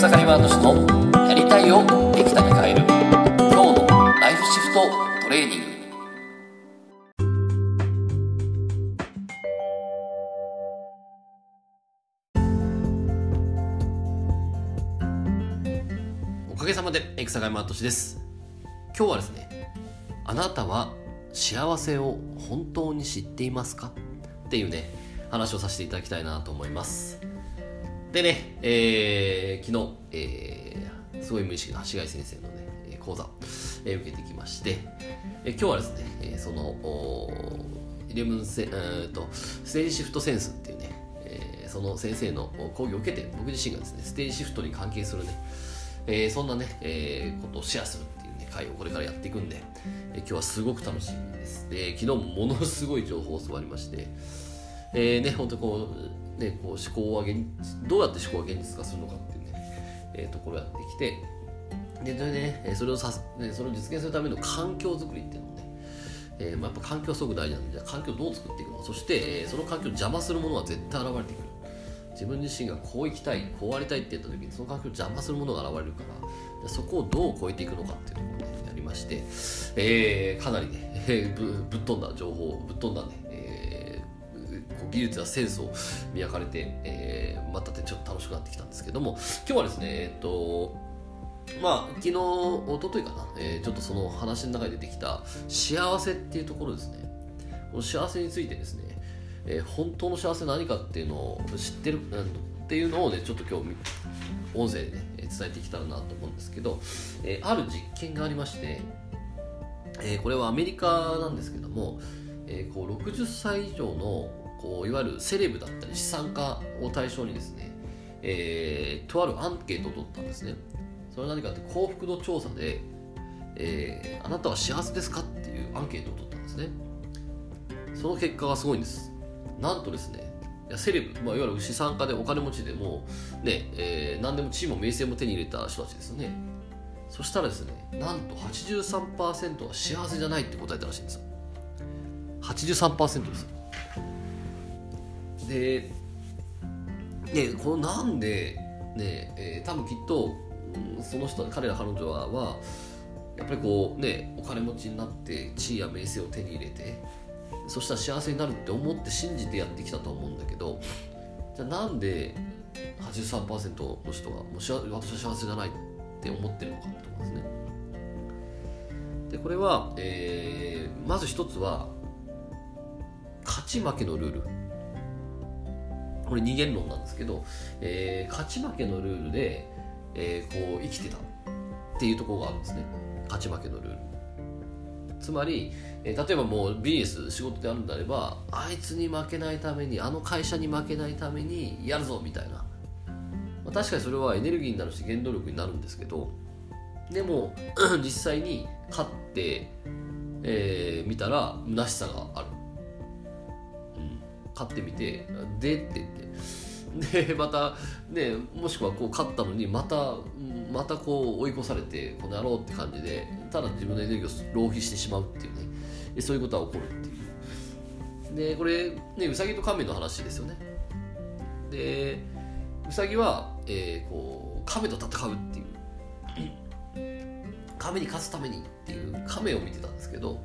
草刈ワード氏のやりたいをできたに変える今日のライフシフトトレーニング。おかげさまで草刈ワード氏です。今日はですねあなたは幸せを本当に知っていますか？っていうね話をさせていただきたいなと思います。でね、えー、昨日、えー、すごい無意識な橋貝先生のね講座、えー、受けてきまして、えー、今日はですね、えー、そのイレブンセ、えーと、ステージシフトセンスっていうね、えー、その先生の講義を受けて僕自身がですねステージシフトに関係するね、えー、そんなね、えー、ことをシェアするっていうね会をこれからやっていくんで、えー、今日はすごく楽しみです。で昨日もものすごい情報を教わりましてえーね、本当こう、ね、こう思考を現どうやって思考を現実化するのかっていうね、えー、ところをやってきて、で、ね、それをさね、それを実現するための環境づくりっていうのをね、えーまあ、やっぱ環境はすごく大事なんで、じゃ環境をどう作っていくのかそして、えー、その環境を邪魔するものは絶対現れてくる。自分自身がこう生きたい、こうありたいって言った時に、その環境を邪魔するものが現れるから、そこをどう超えていくのかっていうところをね、やりまして、えー、かなりね、えぶぶっ飛んだ情報、ぶっ飛んだね、技術やセンスを磨かれて、えー、またちょっと楽しくなってきたんですけども今日はですねえっとまあ昨日一昨日かな、えー、ちょっとその話の中に出てきた幸せっていうところですね。この幸せについてですね、えー、本当の幸せ何かっていうのを知ってるっていうのをねちょっと今日音声でね伝えていけたらなと思うんですけど、えー、ある実験がありまして、えー、これはアメリカなんですけども、えー、こう60歳以上のこういわゆるセレブだったり資産家を対象にですね、えー、とあるアンケートを取ったんですね。それは何かって幸福度調査で、えー、あなたは幸せですかっていうアンケートを取ったんですね。その結果がすごいんです。なんとですねいやセレブ、まあ、いわゆる資産家でお金持ちでも、ねえー、何でも地位も名声も手に入れた人たちですよね。そしたらですねなんと83%は幸せじゃないって答えたらしいんですよ。83%です。で、ね、このなんで、ねえー、多分きっと、その人彼ら彼女ははやっぱりこうねお金持ちになって地位や名声を手に入れてそしたら幸せになるって思って信じてやってきたと思うんだけどじゃあなんで83%の人がもう私は幸せじゃないって思ってるのかって思うんですね。でこれは、えー、まず一つは勝ち負けのルールこれ二元論なんですけど、えー、勝ち負けのルールで、えー、こう生きてたっていうところがあるんですね。勝ち負けのルール。つまり、えー、例えばもうビジネス仕事であるんであればあいつに負けないためにあの会社に負けないためにやるぞみたいな、まあ、確かにそれはエネルギーになるし原動力になるんですけどでも 実際に勝って、えー、見たら虚しさがある。買ってみて「で」って言って。でまたねもしくはこう勝ったのにまたまたこう追い越されてこの野郎って感じでただ自分のエネルギーを浪費してしまうっていうね。そういうことは起こるっていう。でこれねうさぎと亀の話ですよね。でうさぎは、えー、こう亀と戦うっていう。亀に勝つためにっていう亀を見てたんですけど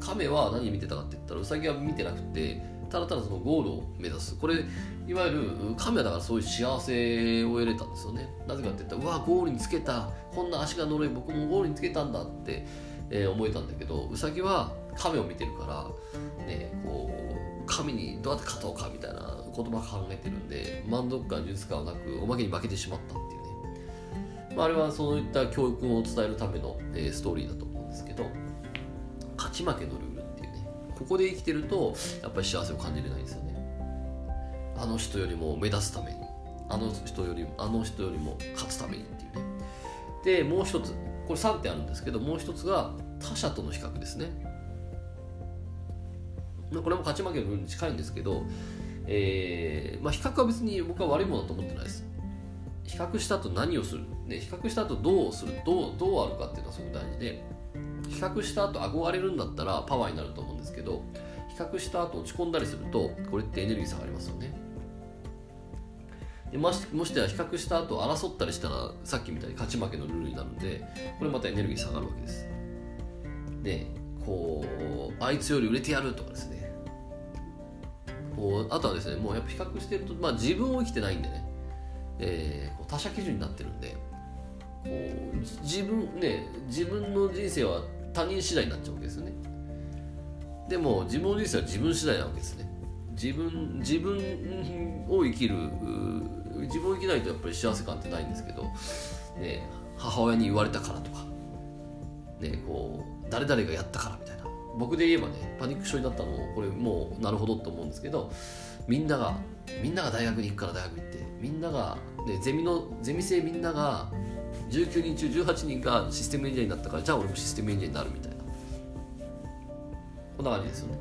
亀は何見てたかって言ったらうさぎは見てなくてただただそのゴールを目指す。これいわゆるカメラだからそういう幸せを得れたんですよね。なぜかって言ったらうわゴールにつけた。こんな足が乗れ僕もゴールにつけたんだって、えー、思えたんだけどウサギは亀を見てるからねこう神にどうやって勝とうかみたいな言葉考えてるんで満足感充実感はなくおまけに負けてしまったっていうね、まあ、あれはそういった教育を伝えるための、えー、ストーリーだと思うんですけど勝ち負けのルール。ここで生きてるとやっぱり幸せを感じれないんですよね。あの人よりも目立つために。あの人よりもあの人よりも勝つためにっていうね。でもう一つ。これ3点あるんですけどもう一つが他者との比較ですね。これも勝ち負けのルールに近いんですけど、えーまあ、比較は別に僕は悪いものだと思ってないです。比較した後何をする、ね、比較した後どうする？どうどうあるかっていうのはすごく大事で比較した後憧れるんだったらパワーになると思うんけど比較した後落ち込んだりするとこれってエネルギー下がりますよね。でましもしては比較した後争ったりしたらさっきみたいに勝ち負けのルールになるんでこれまたエネルギー下がるわけです。でこうあいつより売れてやるとかですね。こうあとはですねもうやっぱ比較してると、まあ、自分を生きてないんでね、えー、他者基準になってるんでこう自分ね自分の人生は他人次第になっちゃうわけですよね。でも自分の人生は自分次第なわけですね。自分自分を生きる自分を生きないとやっぱり幸せ感ってないんですけど、ね、母親に言われたからとか、ね、こう誰々がやったからみたいな。僕で言えばねパニック症になったのもこれもうなるほどと思うんですけどみんながみんなが大学に行くから大学行ってみんなが、ね、ゼミのゼミ生みんなが19人中18人がシステムエンジニアになったからじゃあ俺もシステムエンジニアになるみたいな。こんな感じですよね。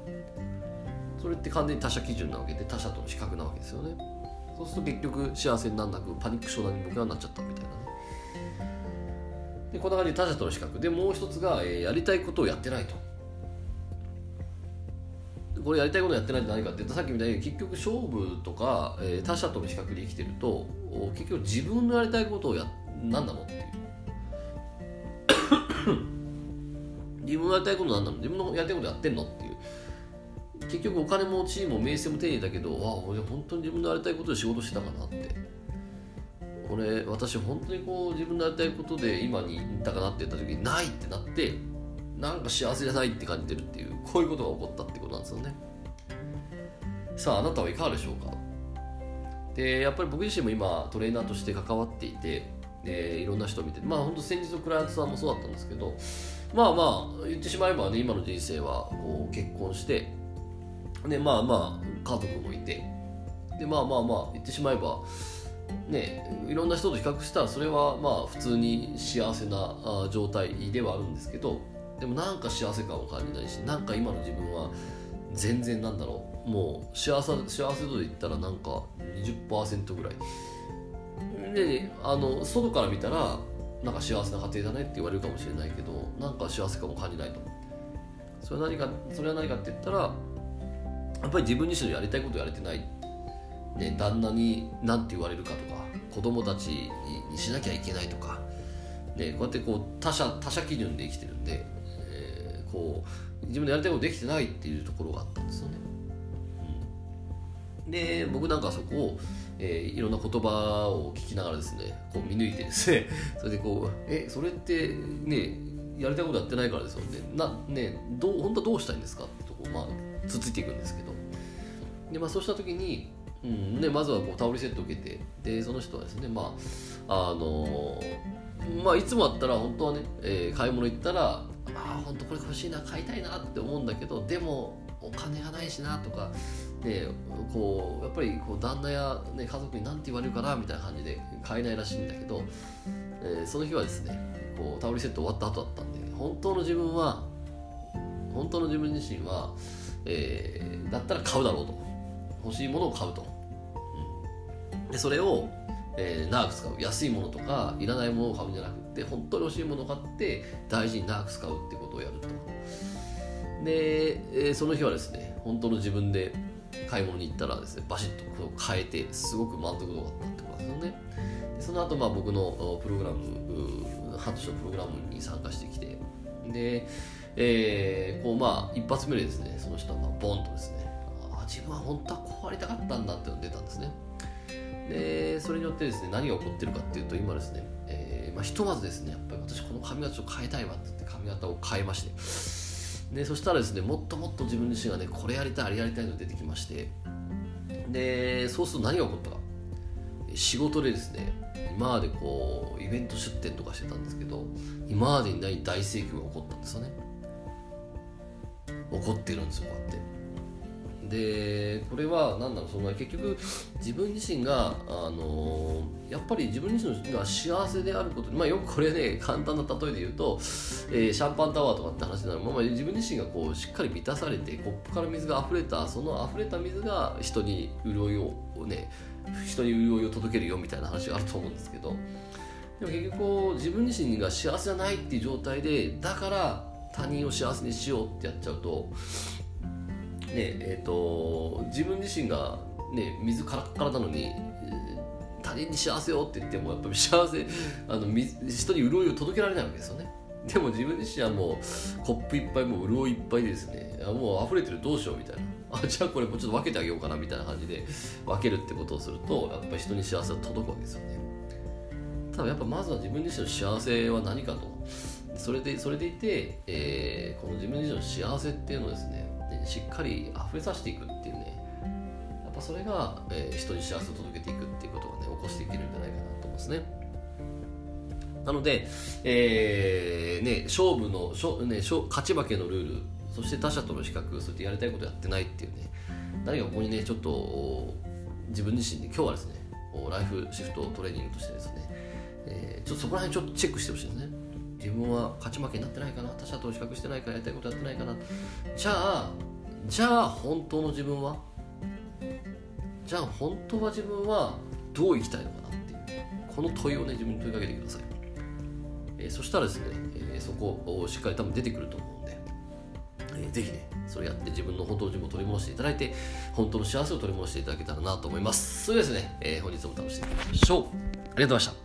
それって完全に他者基準なわけで他者との比較なわけですよね。そうすると結局幸せになんなくパニック症に僕はなっちゃったみたいなね。でこんな感じで他者との比較。でもう一つが、えー、やりたいことをやってないと。これやりたいことやってないって何かって言ったさっきみたいに結局勝負とか、えー、他者との比較で生きてると結局自分のやりたいことをや何なのっていう。自分のやりたいこと何なの？自分のやりたいことやってんの？っていう。結局お金も地位も名声も手に入れたけどあ俺本当に自分のやりたいことで仕事してたかなって。俺私本当にこう自分のやりたいことで今にいったかなって言った時にないってなってなんか幸せじゃないって感じてるっていうこういうことが起こったってことなんですよね。さああなたはいかがでしょうか？でやっぱり僕自身も今トレーナーとして関わっていてえー、いろんな人見てまあ本当先日のクライアントさんもそうだったんですけどまあまあ言ってしまえばね今の人生はこう結婚してでまあまあ家族もいてでまあまあまあ言ってしまえばねいろんな人と比較したらそれはまあ普通に幸せな状態ではあるんですけどでもなんか幸せ感を感じないしなんか今の自分は全然なんだろうもう幸せ幸せ度で言ったらなんか20%ぐらいであの外から見たらなんか幸せな家庭だねって言われるかもしれないけどなんか幸せかも感じないとそれは何かそれは何かって言ったらやっぱり自分自身のやりたいことやれてない、ね、旦那に何て言われるかとか子供たちにしなきゃいけないとか、ね、こうやってこう他者他者基準で生きてるんで、えー、こう自分のやりたいことできてないっていうところがあったんですよね。うん、で僕なんかそこをえー、いろんな言葉を聞きながらですねこう見抜いてですね それでこう「えそれってねやりたいことやってないからですよねなねどう本当はどうしたいんですか?」ってとこまあつついていくんですけどで、まあ、そうした時に、うんね、まずはこうタオルセットを受けてでその人はですねまああのまあいつもだったら本当はね、えー、買い物行ったらああ本当これ欲しいな買いたいなって思うんだけどでもお金がないしなとかでこうやっぱりこう旦那や、ね、家族に何て言われるかなみたいな感じで買えないらしいんだけど、えー、その日はですねこうタオルセット終わった後だったんで本当の自分は本当の自分自身は、えー、だったら買うだろうと。欲しいものを買うと、うん、でそれを、えー、長く使う。安いものとかいらないものを買うんじゃなくて本当に欲しいものを買って大事に長く使うってことをやると。で、えー、その日はですね本当の自分で買い物に行ったらですねバシッと変えてすごく満足度があったってことですよね。でその後まあ僕のプログラム半年のプログラムに参加してきてで、えー、こうまあ一発目でですねその人はボンとですねあ自分は本当はこうありたかったんだっていうのが出たんですね。でそれによってですね何が起こってるかっていうと今ですね、えーまあ、ひとまずですねやっぱり私この髪型を変えたいわって言って髪型を変えましてでそしたらですねもっともっと自分自身がねこれやりたいあれやりたいの出てきましてでそうすると何が起こったか。仕事でですね今までこうイベント出店とかしてたんですけど今までにない大盛況が起こったんですよね。起こってるんですよこうやって。でこれは何だろうその結局自分自身が、あのー、やっぱり自分自身が幸せであることまあよくこれね簡単な例えで言うと、えー、シャンパンタワーとかって話になる。まま自分自身がこうしっかり満たされてコップから水が溢れたその溢れた水が人に潤いをね人に潤いを届けるよみたいな話があると思うんですけど。でも結局こう自分自身が幸せじゃないっていう状態でだから他人を幸せにしようってやっちゃうとえーと、自分自身が、ね、水カラッカラなのに他人に幸せをって言ってもやっぱり幸せ あの人に潤いを届けられないわけですよね。でも自分自身はもうコップいっぱいもう潤いいっぱいですねもう溢れてるどうしようみたいな。あじゃあこれもうちょっと分けてあげようかなみたいな感じで分けるってことをするとやっぱり人に幸せが届くわけですよね。ただやっぱまずは自分自身の幸せは何かと。それでそれでいて、えー、この自分自身の幸せっていうのをですねしっかり溢れさせていくっていうねやっぱそれが、えー、人に幸せを届けていくっていうことがね起こしていけるんじゃないかなと思うんですね。なので、えーね、勝負の勝、ね、勝ち負けのルールそして他者との比較そうやってやりたいことやってないっていうね何かここにねちょっと自分自身で今日はですねライフシフトトレーニングとしてですね、えー、ちょっとそこら辺ちょっとチェックしてほしいですね。自分は勝ち負けになってないかな他者と比較してないかやりたいことやってないかな。じゃあじゃあ本当の自分は？じゃあ本当は自分はどう生きたいのかなっていうこの問いをね自分に問いかけてください、えー、そしたらですね、えー、そこをしっかり多分出てくると思うんで、えー、ぜひねそれやって自分の本当の自分を取り戻していただいて本当の幸せを取り戻していただけたらなと思います。それですね、えー、本日も楽しんでいきましょう。ありがとうございました。